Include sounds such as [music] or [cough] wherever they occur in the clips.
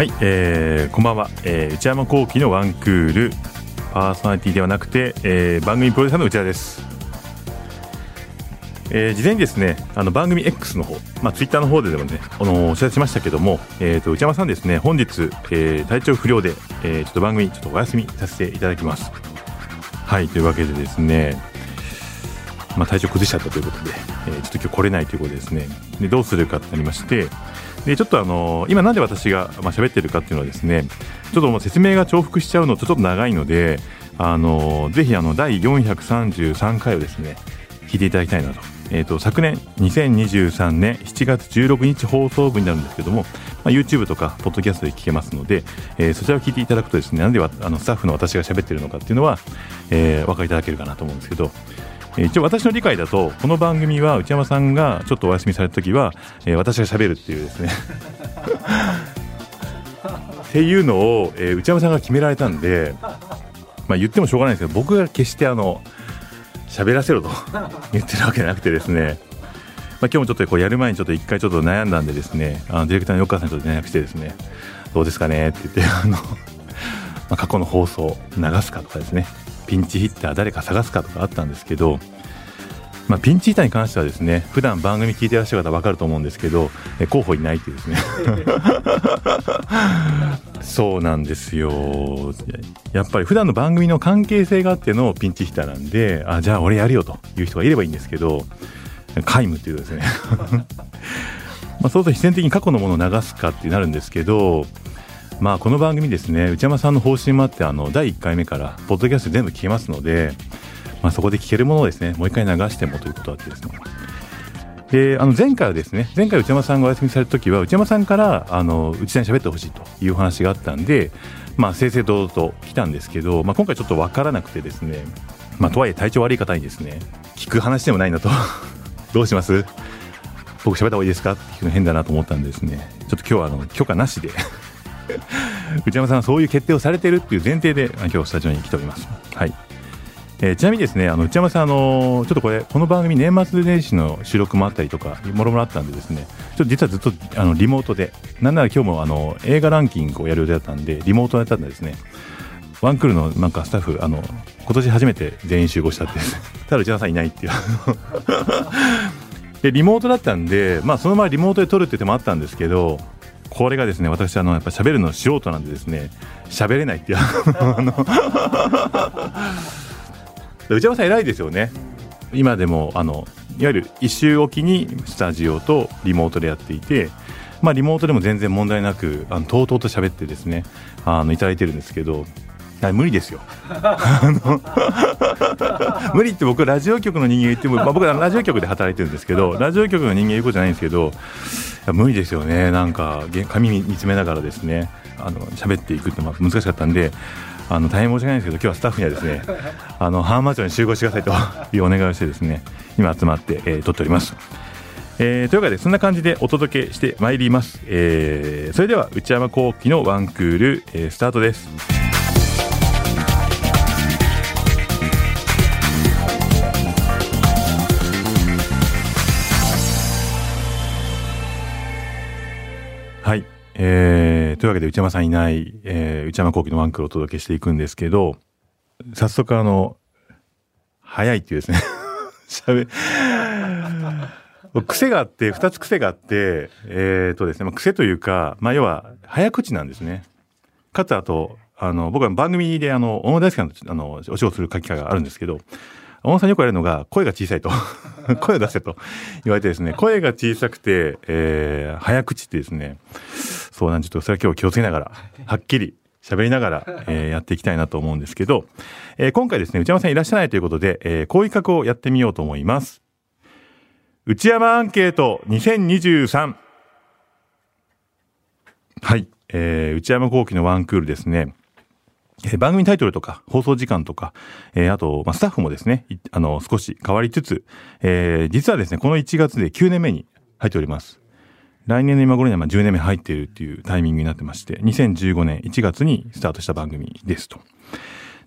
はい、えー、こんばんは、えー、内山聖輝のワンクール。パーソナリティではなくて、えー、番組プロデューサーの内田です、えー、事前にですねあの番組 X の方、まあ、ツイッターの方ででもねあのお知らせしましたけども、えー、と内山さんですね本日、えー、体調不良で、えー、ちょっと番組ちょっとお休みさせていただきます。はいというわけでですねまあ、体調崩しちゃったということで、えー、ちょっと今日来れないということでですね。でどうするかってなりましてでちょっとあの今なんで私がまあ喋ってるかっていうのはですねちょっともう説明が重複しちゃうのとちょっと長いのであのぜひあの第433回をですね聞いていただきたいなと,、えー、と昨年2023年7月16日放送分になるんですけども、まあ、YouTube とかポッドキャストで聞けますので、えー、そちらを聞いていただくとですねなんであのスタッフの私が喋ってるのかっていうのは、えー、お分かりいただけるかなと思うんですけど一応私の理解だとこの番組は内山さんがちょっとお休みされた時は、えー、私がしゃべるっていうですね。[laughs] っていうのを、えー、内山さんが決められたんで、まあ、言ってもしょうがないんですけど僕が決してあの喋らせろと [laughs] 言ってるわけなくてですね。まあ、今日もちょっとこうやる前にちょっと一回ちょっと悩んだんでですね。あのディレクターの横川さんにちょっと連絡してですね。どうですかねって言ってあの、[laughs] まあ、過去の放送流すかとかですね。ピンチヒッター誰か探すかとかあったんですけど、まあ、ピンチヒッターに関してはですね普段番組聞いてらっしゃる方分かると思うんですけど候補いないっていうですね。[laughs] そうなんですよ。やっぱり普段の番組の関係性があってのピンチヒッターなんであじゃあ俺やるよという人がいればいいんですけど皆無っていうですね。[laughs] まあそうすると必然的に過去のものを流すかってなるんですけどまあこの番組ですね内山さんの方針もあってあの第1回目からポッドキャスト全部聞けますので、まあ、そこで聞けるものをですねもう一回流してもということあってですね。であの前回はですね前回内山さんがお休みされた時は内山さんからあの内田に喋ってほしいという話があったんでまあ正々堂々と来たんですけど、まあ、今回ちょっと分からなくてですねまあとはいえ体調悪い方にですね聞く話でもないなと。[laughs] どうします？僕喋った方がいいですか？っていうの変だなと思ったんでですねちょっと今日はあの許可なしで [laughs] 内山さんそういう決定をされているっていう前提で今日スタジオに来ております。はい。えー、ちなみにですね、あの内山さん、あのー、ちょっとこれ、この番組、年末年始の収録もあったりとか、もろもろあったんでですね、ちょっと実はずっとあのリモートで、なんなら今日もあの映画ランキングをやる予定だったんで、リモートやったんでですね、ワンクールのなんかスタッフ、あの今年初めて全員集合したって、[laughs] ただ内山さんいないっていう。[laughs] でリモートだったんで、まあ、そのままリモートで撮るって手もあったんですけど、これがですね私あのやっぱ喋るの素人なんでですね喋れないっていう [laughs] [laughs] 内山さん偉いですよね。今でもあのいわゆる一周おきにスタジオとリモートでやっていてまあリモートでも全然問題なくあのとうとうと喋ってですねあのいただいてるんですけど無理ですよ。[laughs] 無理って僕ラジオ局の人間言っても、まあ、僕はラジオ局で働いてるんですけどラジオ局の人間言うことじゃないんですけど無理ですよね。なんか紙見つめながらですねあの喋っていくって難しかったんであの大変申し訳ないんですけど今日はスタッフにはですね [laughs] あの浜松町に集合してくださいというお願いをしてですね今集まって、えー、撮っております。えー、というわけでそんな感じでお届けしてまいります、えー、それでは内山聖輝のワンクール、えー、スタートですはい、えー、というわけで内山さんいない、えー、内山聖輝のワンクールをお届けしていくんですけど早速あの早いっていうですね。[laughs] 喋癖があって2つ癖があってえっ、ー、とですね、まあ、癖というか、まあ、要は早口なんですね。かつあとあの僕は番組であの小野大輔さんとあのお仕事する機会があるんですけど小野さんによく言われるのが声が小さいと。[laughs] 声を出せと言われてですね声が小さくて、えー、早口ってですねそうなんちょっとそれは今日気をつけながらはっきり喋りながら、えー、やっていきたいなと思うんですけど、えー、今回ですね内山さんいらっしゃらないということで、えー、こういう企画をやってみようと思います。内山アンケート2023はい、えー、内山聖輝のワンクールですね。え、番組タイトルとか放送時間とか、えー、あと、まあ、スタッフもですね、あの、少し変わりつつ、えー、実はですね、この1月で9年目に入っております。来年の今頃にはま10年目入っているっていうタイミングになってまして、2015年1月にスタートした番組ですと。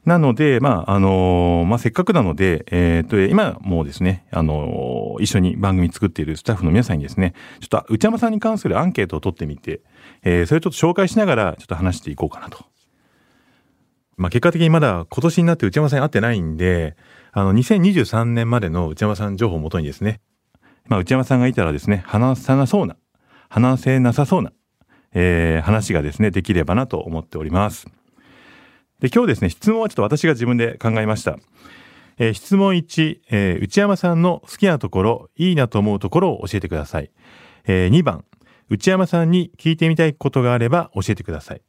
なので、まあ、あのー、まあ、せっかくなので、えっ、と、今もうですね、あのー、一緒に番組作っているスタッフの皆さんにですね、ちょっと内山さんに関するアンケートを取ってみて、えー、それちょっと紹介しながら、ちょっと話していこうかなと。まあ、結果的にまだ今年になって内山さんに会ってないんで、あの、2023年までの内山さん情報をもとにですね、まあ、内山さんがいたらですね、話さなそうな、話せなさそうな、えー、話がですね、できればなと思っております。で、今日ですね、質問はちょっと私が自分で考えました。えー、質問1、えー、内山さんの好きなところ、いいなと思うところを教えてください。えー、2番、内山さんに聞いてみたいことがあれば教えてください。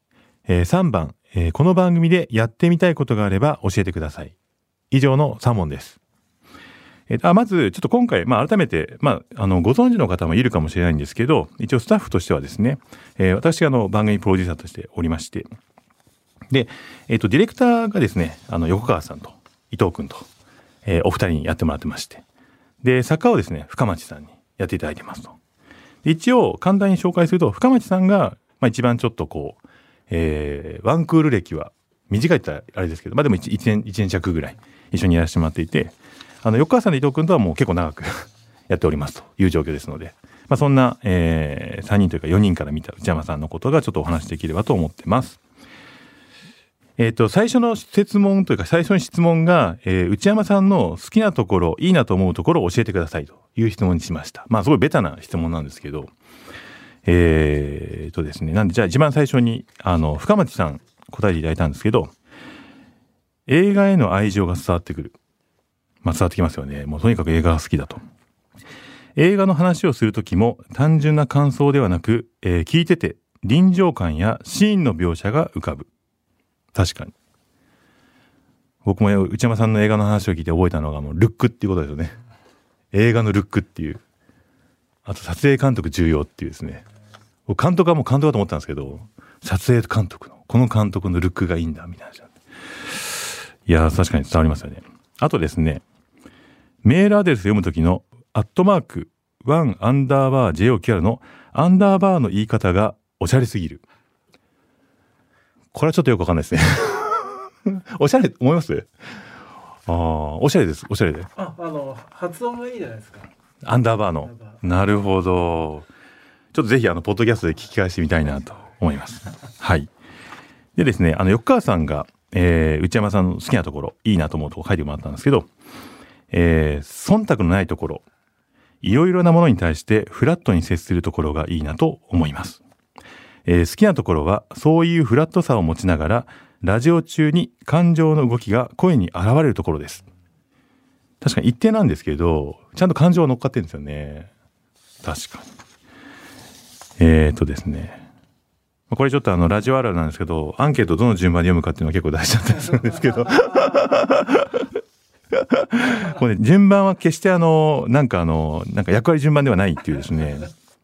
えー、3番、えー、この番組でやってみたいことがあれば教えてください。以上の3問です。えー、あまず、ちょっと今回、まあ、改めて、まあ、あの、ご存知の方もいるかもしれないんですけど、一応スタッフとしてはですね、えー、私があの、番組プロデューサーとしておりまして、で、えっ、ー、と、ディレクターがですね、あの、横川さんと伊藤君と、えー、お二人にやってもらってまして、で、作家をですね、深町さんにやっていただいてますと。一応、簡単に紹介すると、深町さんが、まあ、一番ちょっとこう、えー、ワンクール歴は、短いってあれですけど、まあでも 1, 1年、1年弱ぐらい一緒にやらせてもらっていて、あの、横川さんと伊藤君とはもう結構長く [laughs] やっておりますという状況ですので、まあそんな、えー、3人というか4人から見た内山さんのことがちょっとお話しできればと思ってます。えっ、ー、と、最初の質問というか、最初の質問が、えー、内山さんの好きなところ、いいなと思うところを教えてくださいという質問にしました。まあ、すごいベタな質問なんですけど、えっ、ー、とですね、なんで、じゃあ一番最初に、あの、深町さん答えていただいたんですけど、映画への愛情が伝わってくる。まあ、伝わってきますよね。もうとにかく映画が好きだと。映画の話をするときも単純な感想ではなく、えー、聞いてて臨場感やシーンの描写が浮かぶ。確かに。僕も内山さんの映画の話を聞いて覚えたのがもうルックっていうことですよね。映画のルックっていう。あと撮影監督重要っていうですね。監督はもう監督だと思ったんですけど、撮影監督の、この監督のルックがいいんだ、みたいな。いや、確かに伝わりますよね。あとですね、メールアドレス読むときの、アットマーク、ワンアンダーバー JOQR のアンダーバーの言い方がおしゃれすぎる。これはちょっとよくわかんないですね [laughs] おしゃれ思います？ああ、おしゃれです。おしゃれで。あ、あの、発音がいいじゃないですか。アンダーバーの。なるほど。ちょっとぜひ、あの、ポッドキャストで聞き返してみたいなと思います。はい。でですね、あの、横川さんが、えー、内山さんの好きなところ、いいなと思うとこ書いてもらったんですけど、えー、忖度のないところ、いろいろなものに対してフラットに接するところがいいなと思います。えー、好きなところはそういうフラットさを持ちながらラジオ中に感情の動きが声に現れるところです。確かに一定なんですけど、ちゃんと感情が乗っかってるんですよね。確かに。えー、とですね。これちょっとあのラジオあるあるなんですけど、アンケートどの順番で読むかっていうのは結構大事だったりするんですけど。[laughs] これ、ね、順番は決してあの、なんかあの、なんか役割順番ではないっていうですね。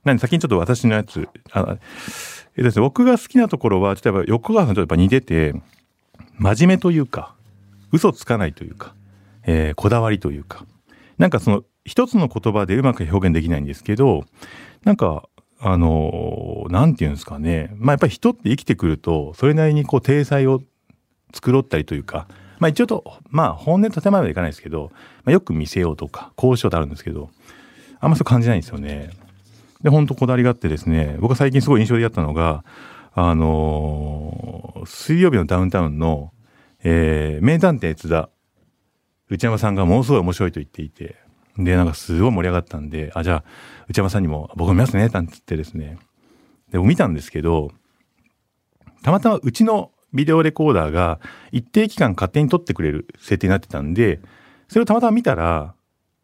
なんで先にちょっと私のやつ、あえですね、僕が好きなところは、例えば横川さんとやっぱ似てて、真面目というか、嘘つかないというか、えー、こだわりというか、なんかその一つの言葉でうまく表現できないんですけど、なんか、あの、なんていうんですかね。まあやっぱり人って生きてくると、それなりにこう、体裁を作ろったりというか、まあ一応と、まあ本音建前までいかないですけど、まあ、よく見せようとか、交渉ってあるんですけど、あんまそう感じないんですよね。で、本当こだわりがあってですね、僕は最近すごい印象的だったのが、あのー、水曜日のダウンタウンの、えー、名探偵津田、内山さんがものすごい面白いと言っていて、で、なんかすごい盛り上がったんで、あ、じゃあ、内山さんにも、僕見ますね、なんつってですね。で、見たんですけど、たまたまうちのビデオレコーダーが一定期間勝手に撮ってくれる設定になってたんで、それをたまたま見たら、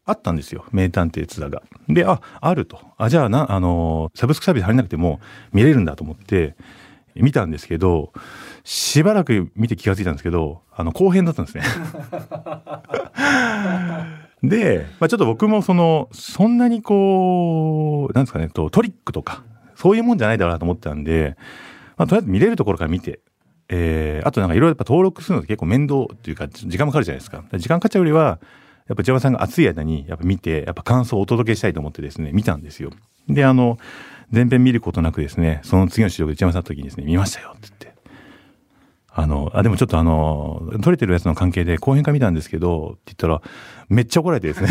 あったんですよ。名探偵津田が。で、あ、あると。あ、じゃあな、あのサブスクサービス入れなくても見れるんだと思って、見たんですけど、しばらく見て気がついたんですけど、あの、後編だったんですね。[laughs] で、まあ、ちょっと僕もその、そんなにこう、なんですかね、とトリックとか、そういうもんじゃないだろうなと思ったんで、まあ、とりあえず見れるところから見て、えー、あとなんかいろいろやっぱ登録するのって結構面倒っていうか、時間もかかるじゃないですか。時間かかっちゃうよりは、やっぱ内山さんが暑い間にやっぱ見て、やっぱ感想をお届けしたいと思ってですね、見たんですよ。で、あの、全編見ることなくですね、その次の収録で内山さんの時にですね、見ましたよって言って、あの、あ、でもちょっとあの、撮れてるやつの関係で後編化見たんですけど、って言ったら、めっちゃ怒られてですね。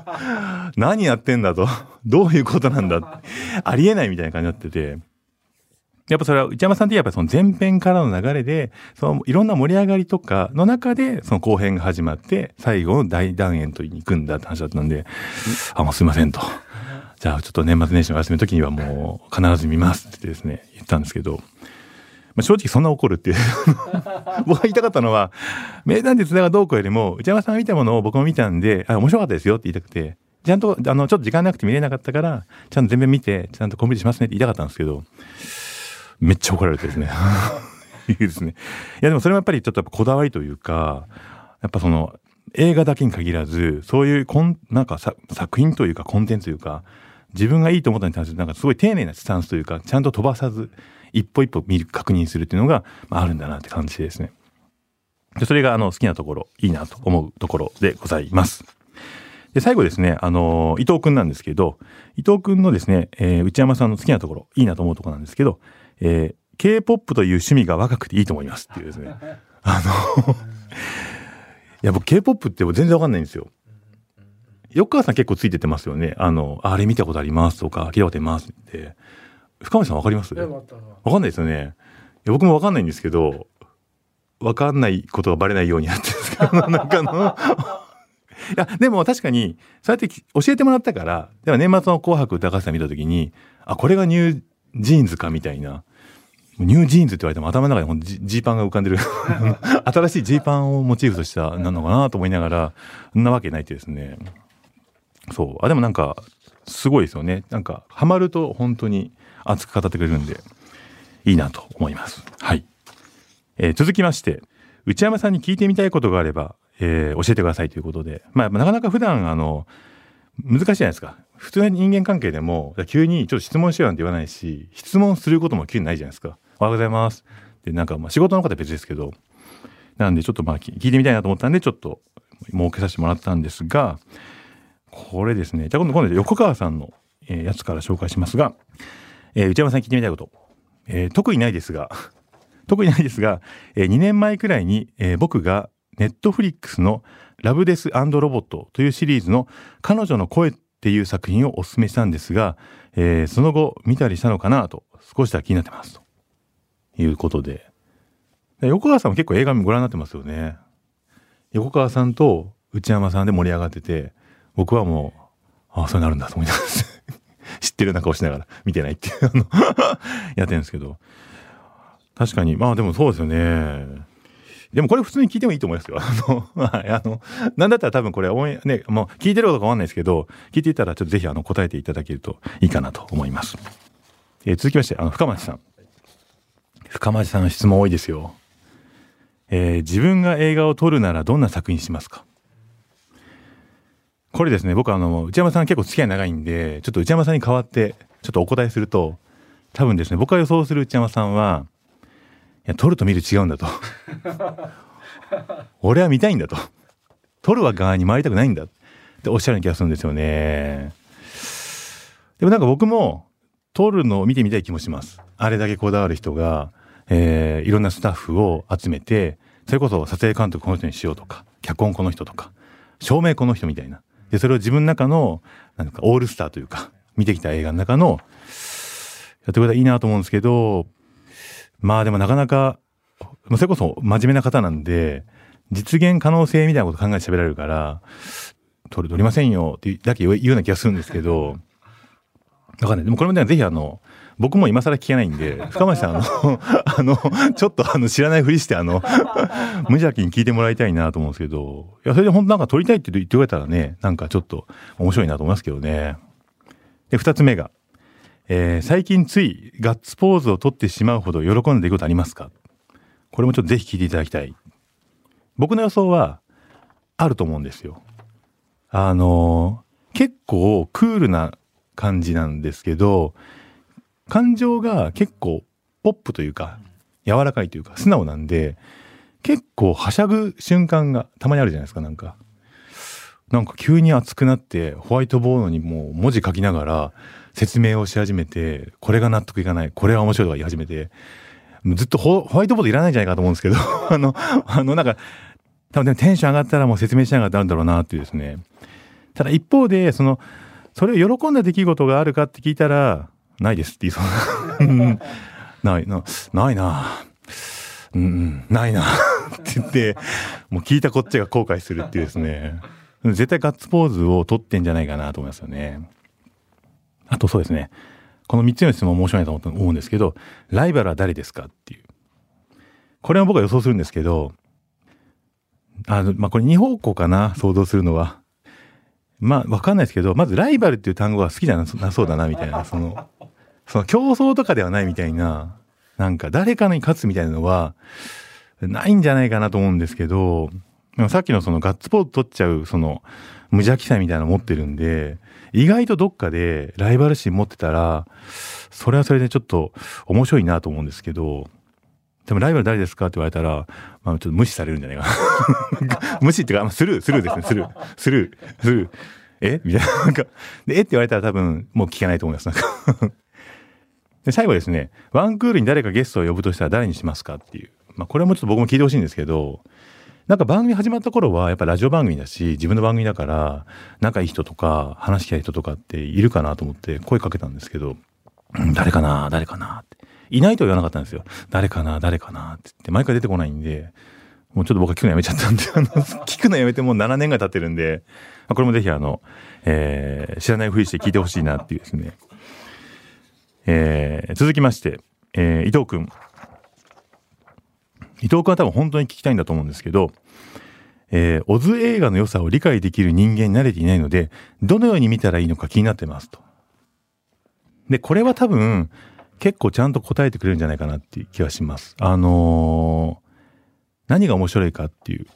[laughs] 何やってんだと。どういうことなんだ。ありえないみたいな感じになってて。やっぱそれは内山さんってやっぱその前編からの流れで、そのいろんな盛り上がりとかの中で、その後編が始まって、最後の大団円とに行くんだって話だったんで、あ、もうすいませんと。じゃあちょっと年末年始の休みの時にはもう必ず見ますってですね、言ったんですけど、まあ、正直そんな怒るっていう [laughs] 僕が言いたかったのは、名探偵津田がどうこうよりも、内山さんが見たものを僕も見たんで、あ、面白かったですよって言いたくて、ちゃんと、あの、ちょっと時間なくて見れなかったから、ちゃんと全面見て、ちゃんとコンプリートしますねって言いたかったんですけど、めっちゃ怒られてですね。[laughs] いいですね。いや、でもそれもやっぱりちょっとこだわりというか、やっぱその、映画だけに限らず、そういうこん、なんか作品というかコンテンツというか、自分がいいと思ったに対して、なんかすごい丁寧なスタンスというか、ちゃんと飛ばさず、一歩一歩見る、確認するっていうのが、まあ、あるんだなって感じですね。でそれがあの好きなところ、いいなと思うところでございます。で、最後ですね、あの、伊藤くんなんですけど、伊藤くんのですね、えー、内山さんの好きなところ、いいなと思うところなんですけど、えー、K-POP という趣味が若くていいと思いますっていうですね。あのいや、僕 K-POP って全然わかんないんですよ。横川さん結構ついててますよね。あの、あれ見たことありますとか、聞いたことありますって。深町さんわかります？わかんないですよね。いや僕もわかんないんですけど、わかんないことがバレないようになってるんですか [laughs] なんかのいや、でも確かに、そうやって教えてもらったから、では年末の紅白歌合戦見たときに、あ、これが NewJeans かみたいな。 NewJeans って言われても頭の中にジーパンが浮かんでる [laughs] 新しいジーパンをモチーフとしたなのかなと思いながら、そんなわけないってですね。そう。あ、でもなんか、すごいですよね。なんか、ハマると本当に熱く語ってくれるんで、いいなと思います。はい。えー、続きまして、内山さんに聞いてみたいことがあれば、えー、教えてくださいということで、まあ、なかなか普段、あの、難しいじゃないですか。普通の人間関係でも、急にちょっと質問しようなんて言わないし、質問することも急にないじゃないですか。おはようございます。で、なんか、まあ、仕事の方は別ですけど、なんでちょっとまあ、聞いてみたいなと思ったんで、ちょっと設けさせてもらったんですが、これですね、じゃあ今度、今度横川さんの、やつから紹介しますが、えー、内山さん聞いてみたいこと。えー、特にないですが、[laughs] 特にないですが、えー、2年前くらいに、えー、僕がネットフリックスのラブデスロボットというシリーズの彼女の声っていう作品をお勧めしたんですが、えー、その後見たりしたのかなと少しだけ気になってますということで。横川さんも結構映画ご覧になってますよね。横川さんと内山さんで盛り上がってて、僕はもう、ああ、そうなるんだと思います。知ってるような顔しながら見てないっていうの [laughs] やってるんですけど。確かに、まあでもそうですよね。でもこれ普通に聞いてもいいと思いますよ。あの、はい、あの、なんだったら多分これ、応援ね、もう聞いてることかわかんないですけど、聞いていたらちょっとぜひあの答えていただけるといいかなと思います。えー、続きまして、あの、深町さん。深町さんの質問多いですよ。えー、自分が映画を撮るならどんな作品しますか？これですね、僕あの、内山さん結構付き合い長いんで、ちょっと内山さんに代わって、ちょっとお答えすると、多分ですね、僕が予想する内山さんは、いや、撮ると見る違うんだと。[laughs] 俺は見たいんだと。撮るは側に回りたくないんだっておっしゃる気がするんですよね。でもなんか僕も、撮るのを見てみたい気もします。あれだけこだわる人が、えー、いろんなスタッフを集めて、それこそ撮影監督この人にしようとか、脚本この人とか、照明この人みたいな。で、それを自分の中の、なんかオールスターというか、見てきた映画の中の、やってくれたらいいなと思うんですけど、まあでもなかなか、それこそ真面目な方なんで、実現可能性みたいなこと考えて喋られるから、取れ、取りませんよってだけ言うような気がするんですけど、だからね。でもこれもね、ぜひあの、僕も今更聞けないんで、[laughs] 深町さん、あの、[laughs] あの、ちょっとあの、知らないふりして、あの、[laughs] 無邪気に聞いてもらいたいなと思うんですけど、いや、それで本当なんか撮りたいって言ってくれたらね、なんかちょっと面白いなと思いますけどね。で、二つ目が、えー、最近ついガッツポーズを取ってしまうほど喜んでいることありますか？これもちょっとぜひ聞いていただきたい。僕の予想は、あると思うんですよ。あのー、結構クールな感じなんですけど、感情が結構ポップというか、柔らかいというか、素直なんで、結構はしゃぐ瞬間がたまにあるじゃないですか、なんか。なんか急に熱くなって、ホワイトボードにもう文字書きながら説明をし始めて、これが納得いかない、これは面白いとか言い始めて、ずっとホホワイトボードいらないんじゃないかと思うんですけど、[laughs] あの、あの、なんか、多分でもテンション上がったらもう説明しながらなるんだろうなっていうですね。ただ一方で、その、それを喜んだ出来事があるかって聞いたら、ないですって言いそう [laughs] な。ないな、ないな。うん、ないな。って言って、もう聞いたこっちが後悔するっていうですね。絶対ガッツポーズを取ってんじゃないかなと思いますよね。あとそうですね。この3つの質問面白いと思うんですけど、ライバルは誰ですかっていう。これは僕は予想するんですけど、あの、まあ、これ2方向かな、想像するのは。まあ、わかんないですけど、まずライバルっていう単語は好きじゃなそうだな、みたいな、その、その競争とかではないみたいな、なんか誰かに勝つみたいなのは、ないんじゃないかなと思うんですけど、さっきのそのガッツポーズ取っちゃう、その、無邪気さみたいなの持ってるんで、意外とどっかでライバル心持ってたら、それはそれでちょっと面白いなと思うんですけど、でもライバル誰ですかって言われたら、まあちょっと無視されるんじゃないかな。[laughs] 無視っていうか、スルー、スルーですね、スルー、スルー、スルー。え？みたいな。なんか、で、え？って言われたら多分もう聞けないと思います。なんかで、最後ですね、ワンクールに誰かゲストを呼ぶとしたら誰にしますかっていう。まあこれもちょっと僕も聞いてほしいんですけど、なんか番組始まった頃はやっぱラジオ番組だし、自分の番組だから、仲いい人とか、話したい人とかっているかなと思って声かけたんですけど、うん、誰かな誰かなって。いないとは言わなかったんですよ。誰かな誰かなって言って、毎回出てこないんで、もうちょっと僕は聞くのやめちゃったんで、[laughs] あの、聞くのやめてもう7年が経ってるんで、これもぜひあの、えー、知らないふりして聞いてほしいなっていうですね。えー、続きまして、えー、伊藤くん。伊藤君は多分本当に聞きたいんだと思うんですけど、えー、オズ映画の良さを理解できる人間に慣れていないので、どのように見たらいいのか気になってますと。で、これは多分、結構ちゃんと答えてくれるんじゃないかなっていう気がします。あのー、何が面白いかっていう。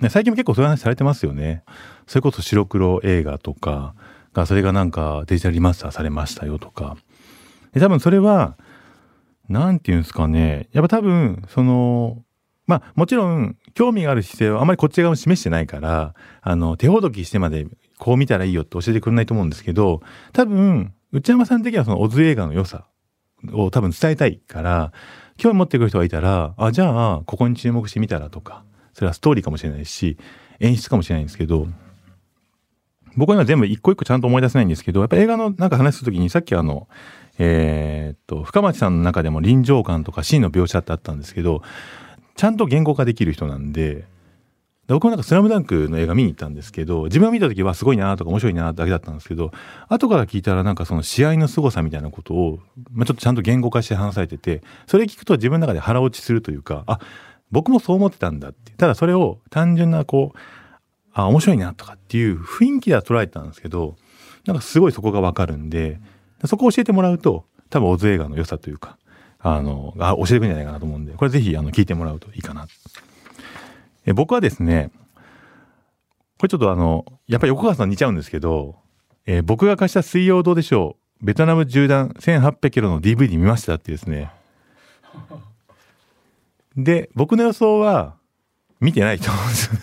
ね、最近も結構そういう話されてますよね。それこそ白黒映画とかが、それがなんかデジタルリマスターされましたよとか。で多分それは、なんていうんですかね。やっぱ多分、その、まあもちろん興味がある姿勢はあまりこっち側も示してないから、あの、手ほどきしてまでこう見たらいいよって教えてくれないと思うんですけど、多分、内山さん的にはそのオズ映画の良さを多分伝えたいから、興味持ってくる人がいたら、あ、じゃあ、ここに注目してみたらとか、それはストーリーかもしれないし、演出かもしれないんですけど、僕は今全部一個一個ちゃんと思い出せないんですけど、やっぱ映画のなんか話するときにさっきあの、えー、っと、深町さんの中でも臨場感とかシーンの描写ってあったんですけど、ちゃんと言語化できる人なんで、僕もなんかスラムダンクの映画見に行ったんですけど、自分が見た時はすごいなとか面白いなだけだったんですけど、後から聞いたらなんかその試合の凄さみたいなことを、まあ、ちょっとちゃんと言語化して話されてて、それ聞くと自分の中で腹落ちするというか、あ、僕もそう思ってたんだって。ただそれを単純なこう、あ、面白いなとかっていう雰囲気では捉えてたんですけど、なんかすごいそこがわかるんで、そこを教えてもらうと、多分オズ映画の良さというか、あの、あ教えてくるんじゃないかなと思うんで、これぜひあの聞いてもらうといいかな。え僕はですね、これちょっとあの、やっぱり横川さん似ちゃうんですけど、えー、僕が貸した水曜どうでしょう、ベトナム縦断1800キロの DVD 見ましたってですね。で、僕の予想は見てないと思うんですよ。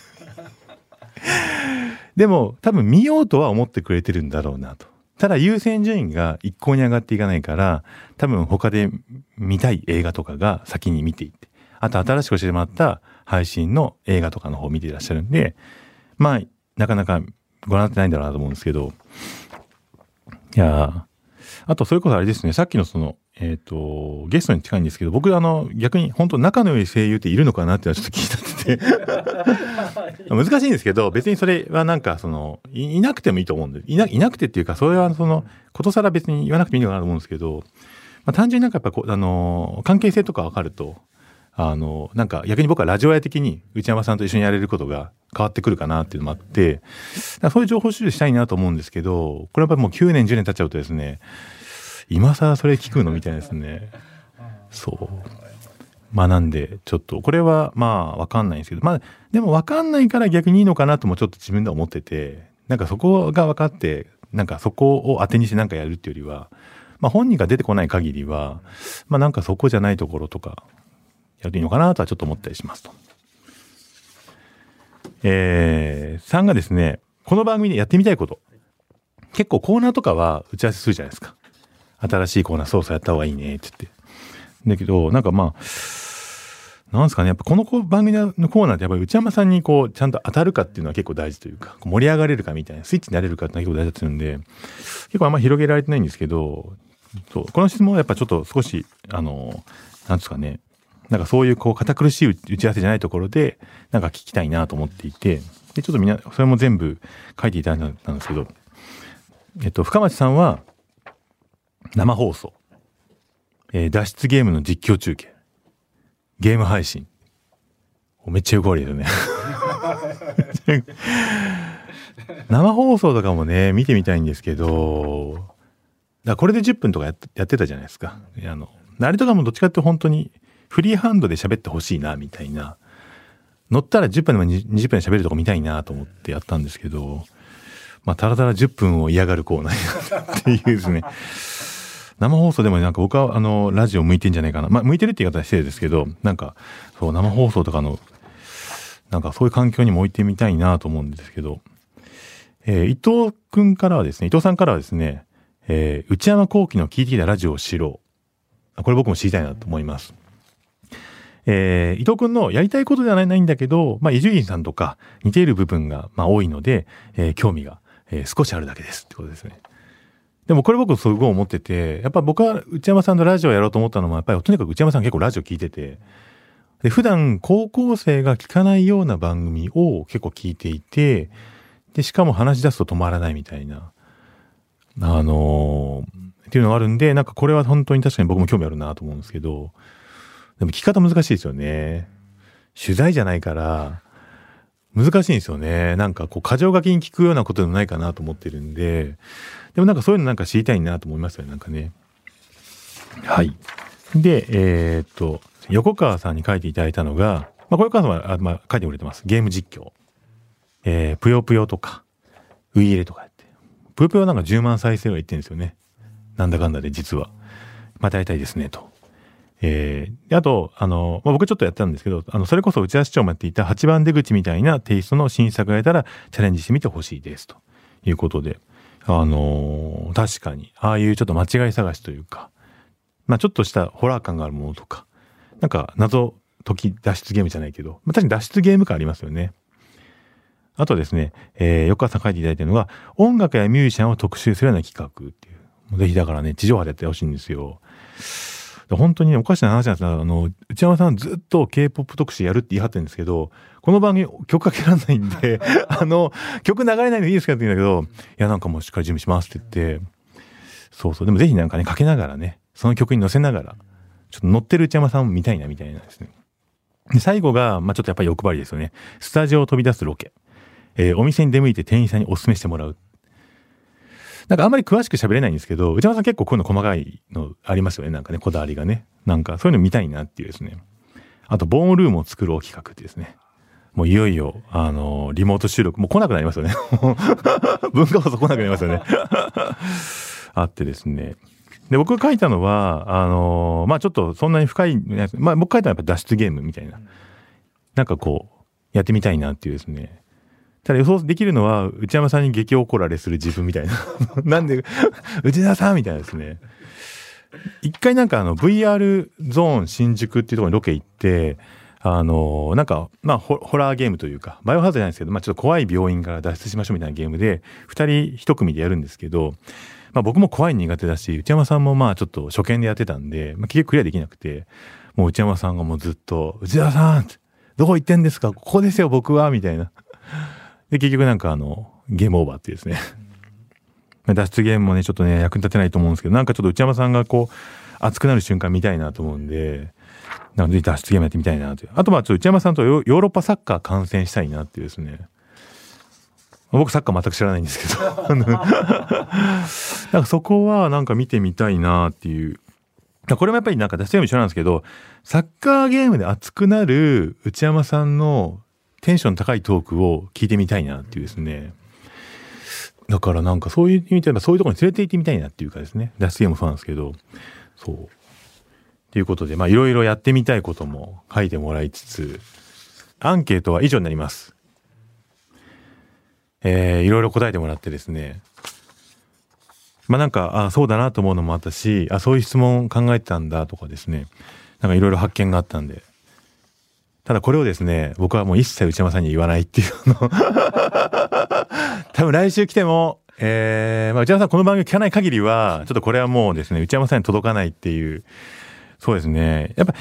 でも多分見ようとは思ってくれてるんだろうなと。ただ優先順位が一向に上がっていかないから、多分他で見たい映画とかが先に見ていって、あと新しくしてもらった配信の映画とかの方を見ていらっしゃるんで、まあ、なかなかご覧になってないんだろうなと思うんですけど、いやあとそれこそあれですね、さっきのその、えっ、ー、と、ゲストに近いんですけど、僕あの、逆に本当仲の良い声優っているのかなってのはちょっと [laughs] 聞いたって。て [laughs] 難しいんですけど、別にそれはなんかその、いなくてもいいと思うんで、いな、いなくてっていうか、それはその、ことさら別に言わなくていいのかなと思うんですけど、まあ、単純になんかやっぱこう、あの、関係性とかわかると、あの、なんか逆に僕はラジオ屋的に内山さんと一緒にやれることが変わってくるかなっていうのもあって、そういう情報収集したいなと思うんですけど、これやっぱりもう9年、10年経っちゃうとですね、今更それ聞くの？みたいですね。そう。まあなんで、ちょっと、これはまあわかんないんですけど、まあでもわかんないから逆にいいのかなともちょっと自分では思ってて、なんかそこが分かって、なんかそこを当てにしてなんかやるっていうよりは、まあ本人が出てこない限りは、まあなんかそこじゃないところとか、やるといいのかなとはちょっと思ったりしますと。えー、3がですね、この番組でやってみたいこと。結構コーナーとかは打ち合わせするじゃないですか。新しいコーナー操作やった方がいいねって言って。だけど、なんかまあ、なんですかね、やっぱこの番組のコーナーってやっぱり内山さんにこう、ちゃんと当たるかっていうのは結構大事というか、盛り上がれるかみたいな、スイッチになれるかっていうのは結構大事だったんで、結構あんま広げられてないんですけど、そう、この質問はやっぱちょっと少し、あの、なんですかね、なんかそういうこう堅苦しい打ち合わせじゃないところで、なんか聞きたいなと思っていて、で、ちょっとみんな、それも全部書いていただいたんですけど、えっと、深町さんは、生放送、えー、脱出ゲームの実況中継、ゲーム配信。めっちゃよく悪いよね。[laughs] 生放送とかもね、見てみたいんですけど、だこれで10分とかやってたじゃないですか。あの、あれとかもどっちかって本当にフリーハンドで喋ってほしいな、みたいな。乗ったら10分でも20分で喋るとこ見たいなと思ってやったんですけど、まあ、たらたら10分を嫌がるコーナーになったっていうですね。生放送でもなんか僕はあの、ラジオ向いてんじゃないかな。まあ、向いてるって言い方は失礼ですけど、なんか、そう、生放送とかの、なんかそういう環境にも置いてみたいなと思うんですけど、えー、伊藤くんからはですね、伊藤さんからはですね、えー、内山幸喜の聞いてきたラジオを知ろう。これ僕も知りたいなと思います。えー、伊藤くんのやりたいことではないんだけど、まあ、伊集院さんとか似ている部分が、まあ、多いので、えー、興味が、えー、少しあるだけですってことですね。でもこれ僕すごい思ってて、やっぱ僕は内山さんのラジオをやろうと思ったのも、やっぱりとにかく内山さん結構ラジオ聞いてて、で普段高校生が聞かないような番組を結構聞いていて、で、しかも話し出すと止まらないみたいな、あのー、っていうのがあるんで、なんかこれは本当に確かに僕も興味あるなと思うんですけど、でも聞き方難しいですよね。取材じゃないから、難しいんですよね。なんかこう、過剰書きに聞くようなことでもないかなと思ってるんで、でもなんかそういうのなんか知りたいなと思いますよね、なんかね。はい。で、えー、っと、横川さんに書いていただいたのが、まあ、これからは、あまあ、書いてくれてます。ゲーム実況。えー、ぷよぷよとか、ウイイレとかやって。ぷよぷよなんか10万再生はいってるんですよね。なんだかんだで実は。またやりたいですね、と。えー、あと、あの、まあ、僕ちょっとやったんですけど、あの、それこそ内田市長もやっていた8番出口みたいなテイストの新作がやたらチャレンジしてみてほしいです。ということで。あの、確かに、ああいうちょっと間違い探しというか、まあちょっとしたホラー感があるものとか、なんか謎解き脱出ゲームじゃないけど、まあ、確かに脱出ゲーム感ありますよね。あとですね、えー、横川さん書いていただいてるのが、音楽やミュージシャンを特集するような企画っていう。ぜひだからね、地上波でやってほしいんですよ。本当に、ね、おかしな話なんですが、あの、内山さんずっと K-POP 特集やるって言い張ってるんですけど、この番組曲かけられないんで、[laughs] あの、曲流れないのいいですかって言うんだけど、いや、なんかもうしっかり準備しますって言って、そうそう、でもぜひなんかね、かけながらね、その曲に乗せながら、ちょっと乗ってる内山さんを見たいなみたいなですね。で、最後が、まあちょっとやっぱり欲張りですよね。スタジオを飛び出すロケ。えー、お店に出向いて店員さんにお勧めしてもらう。なんかあんまり詳しく喋れないんですけど、内山さん結構こういうの細かいのありますよね。なんかね、こだわりがね。なんかそういうの見たいなっていうですね。あと、ボーンルームを作ろう企画ってですね。もういよいよ、あの、リモート収録、もう来なくなりますよね。[laughs] 文化放送来なくなりますよね。[laughs] あってですね。で、僕が書いたのは、あの、まあちょっとそんなに深い、まあ僕書いたのはやっぱ脱出ゲームみたいな。なんかこう、やってみたいなっていうですね。ただ予想できるのは、内山さんに激怒られする自分みたいな。[laughs] なんで、内田さんみたいなですね。一回なんかあの VR ゾーン新宿っていうところにロケ行って、あの、なんか、まあホ、ラーゲームというか、バイオハザードじゃないですけど、まあちょっと怖い病院から脱出しましょうみたいなゲームで、二人一組でやるんですけど、まあ僕も怖い苦手だし、内山さんもまあちょっと初見でやってたんで、まあ結局クリアできなくて、もう内山さんがもうずっと、内田さんどこ行ってんですか？ここですよ僕はみたいな。で、結局なんかあの、ゲームオーバーっていうですね。脱出ゲームもね、ちょっとね、役に立てないと思うんですけど、なんかちょっと内山さんがこう、熱くなる瞬間見たいなと思うんで、なので脱出ゲームやってみたいなという。あとまあ、ちょっと内山さんとヨーロッパサッカー観戦したいなっていうですね。僕サッカー全く知らないんですけど。[laughs] なんかそこはなんか見てみたいなっていう。これもやっぱりなんか脱出ゲーム一緒なんですけど、サッカーゲームで熱くなる内山さんのテンション高いトークを聞いてみたいなっていうですね。だからなんかそういう意味ではそういうところに連れて行ってみたいなっていうかですね。脱出ゲームもそうなんですけど、そう。ということで、まあいろいろやってみたいことも書いてもらいつつ、アンケートは以上になります。えー、いろいろ答えてもらってですね。まあなんか、あそうだなと思うのもあったし、あそういう質問考えてたんだとかですね、なんかいろいろ発見があったんで、ただこれをですね、僕はもう一切内山さんに言わないっていうの多分来週来ても、えー、まあ内山さんこの番組聞かない限りは、ちょっとこれはもうですね、内山さんに届かないっていう、そうですね。やっぱ、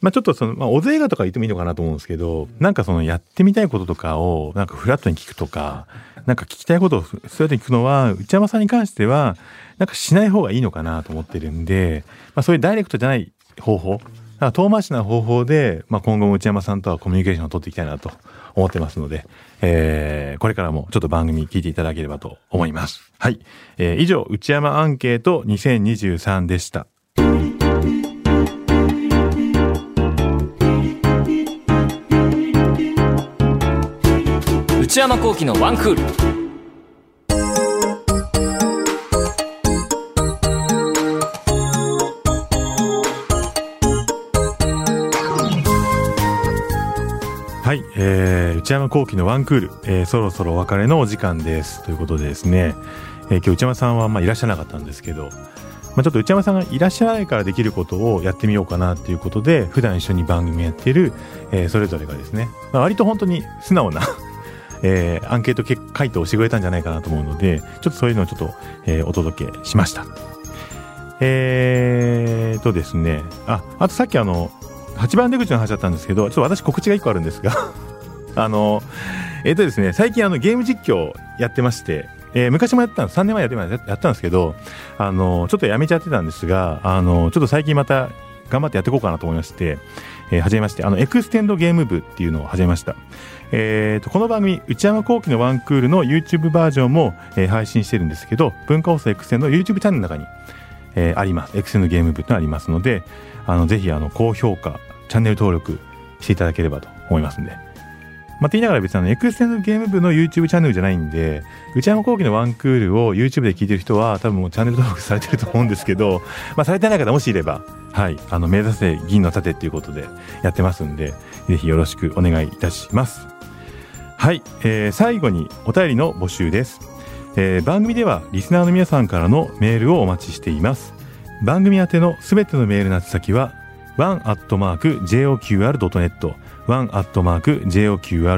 まあちょっとその、まあ、お映画とか言ってもいいのかなと思うんですけど、なんかそのやってみたいこととかを、なんかフラットに聞くとか、なんか聞きたいことをそうやって聞くのは、内山さんに関しては、なんかしない方がいいのかなと思ってるんで、まあそういうダイレクトじゃない方法、遠回しな方法で、まあ、今後も内山さんとはコミュニケーションを取っていきたいなと思ってますので、えー、これからもちょっと番組聞いていただければと思います。はい。えー、以上、内山アンケート2023でした。内山幸喜のワンクールはい、えー、内山幸喜のワンクール、えー、そろそろお別れのお時間です。ということでですね、えー、今日内山さんはまあいらっしゃらなかったんですけど、まあ、ちょっと内山さんがいらっしゃらないからできることをやってみようかなっていうことで普段一緒に番組やっている、えー、それぞれがですね、まあ、割と本当に素直な [laughs] えー、アンケート結果回答をしてくれたんじゃないかなと思うので、ちょっとそういうのをちょっと、えー、お届けしました。えーとですね、あ、あとさっきあの、8番出口の話だったんですけど、ちょっと私告知が1個あるんですが。あの、えっ、とですね、最近あのゲーム実況やってまして、えー、昔もやったんです、3年前やってやったんですけど、あの、ちょっとやめちゃってたんですが、あの、ちょっと最近また頑張ってやっていこうかなと思いまして、えー、始めまして、あの、エクステンドゲーム部っていうのを始めました。えーと、この番組、内山幸喜のワンクールの YouTube バージョンも、えー、配信してるんですけど、文化放送エクセンの YouTube チャンネルの中に、えー、あります。エクセンのゲーム部とありますので、あの、ぜひ、あの、高評価、チャンネル登録していただければと思いますんで。まあ、って言いながら別にあの、エクセンのゲーム部の YouTube チャンネルじゃないんで、内山幸喜のワンクールを YouTube で聞いてる人は多分もうチャンネル登録されてると思うんですけど、[laughs] まあ、されてない方もしいれば、はい、あの、目指せ銀の盾っていうことでやってますんで、ぜひよろしくお願いいたします。はい、えー、最後にお便りの募集です、えー、番組ではリスナーの皆さんからのメールをお待ちしています。番組宛てのすべてのメールの宛先は one.joqr.net one.joqr.net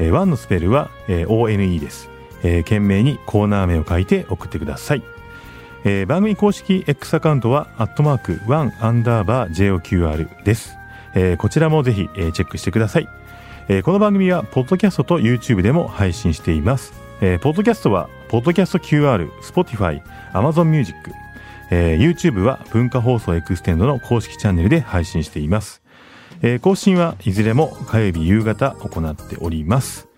えー、1のスペルは、えー、ONE です、えー、懸命にコーナー名を書いて送ってください、えー、番組公式 X アカウントはアットマーク1アンダーバー JOQR です、えー、こちらもぜひ、えー、チェックしてください。えー、この番組は、ポッドキャストと YouTube でも配信しています。えー、ポッドキャストは、ポッドキャスト QR、Spotify、Amazon Music、えー、YouTube は文化放送エクステンドの公式チャンネルで配信しています。えー、更新はいずれも火曜日夕方行っております。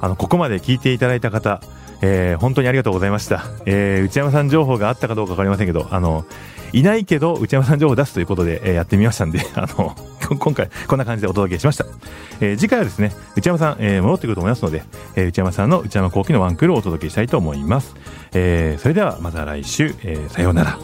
あの、ここまで聞いていただいた方、えー、本当にありがとうございました。えー、内山さん情報があったかどうかわかりませんけど、あの、いないけど内山さん情報を出すということで、え、やってみましたんで、[laughs] あの、今回こんな感じでお届けしました。え、次回はですね、内山さん、え、戻ってくると思いますので、え、内山さんの内山幸喜のワンクールをお届けしたいと思います。え、それではまた来週、え、さようなら。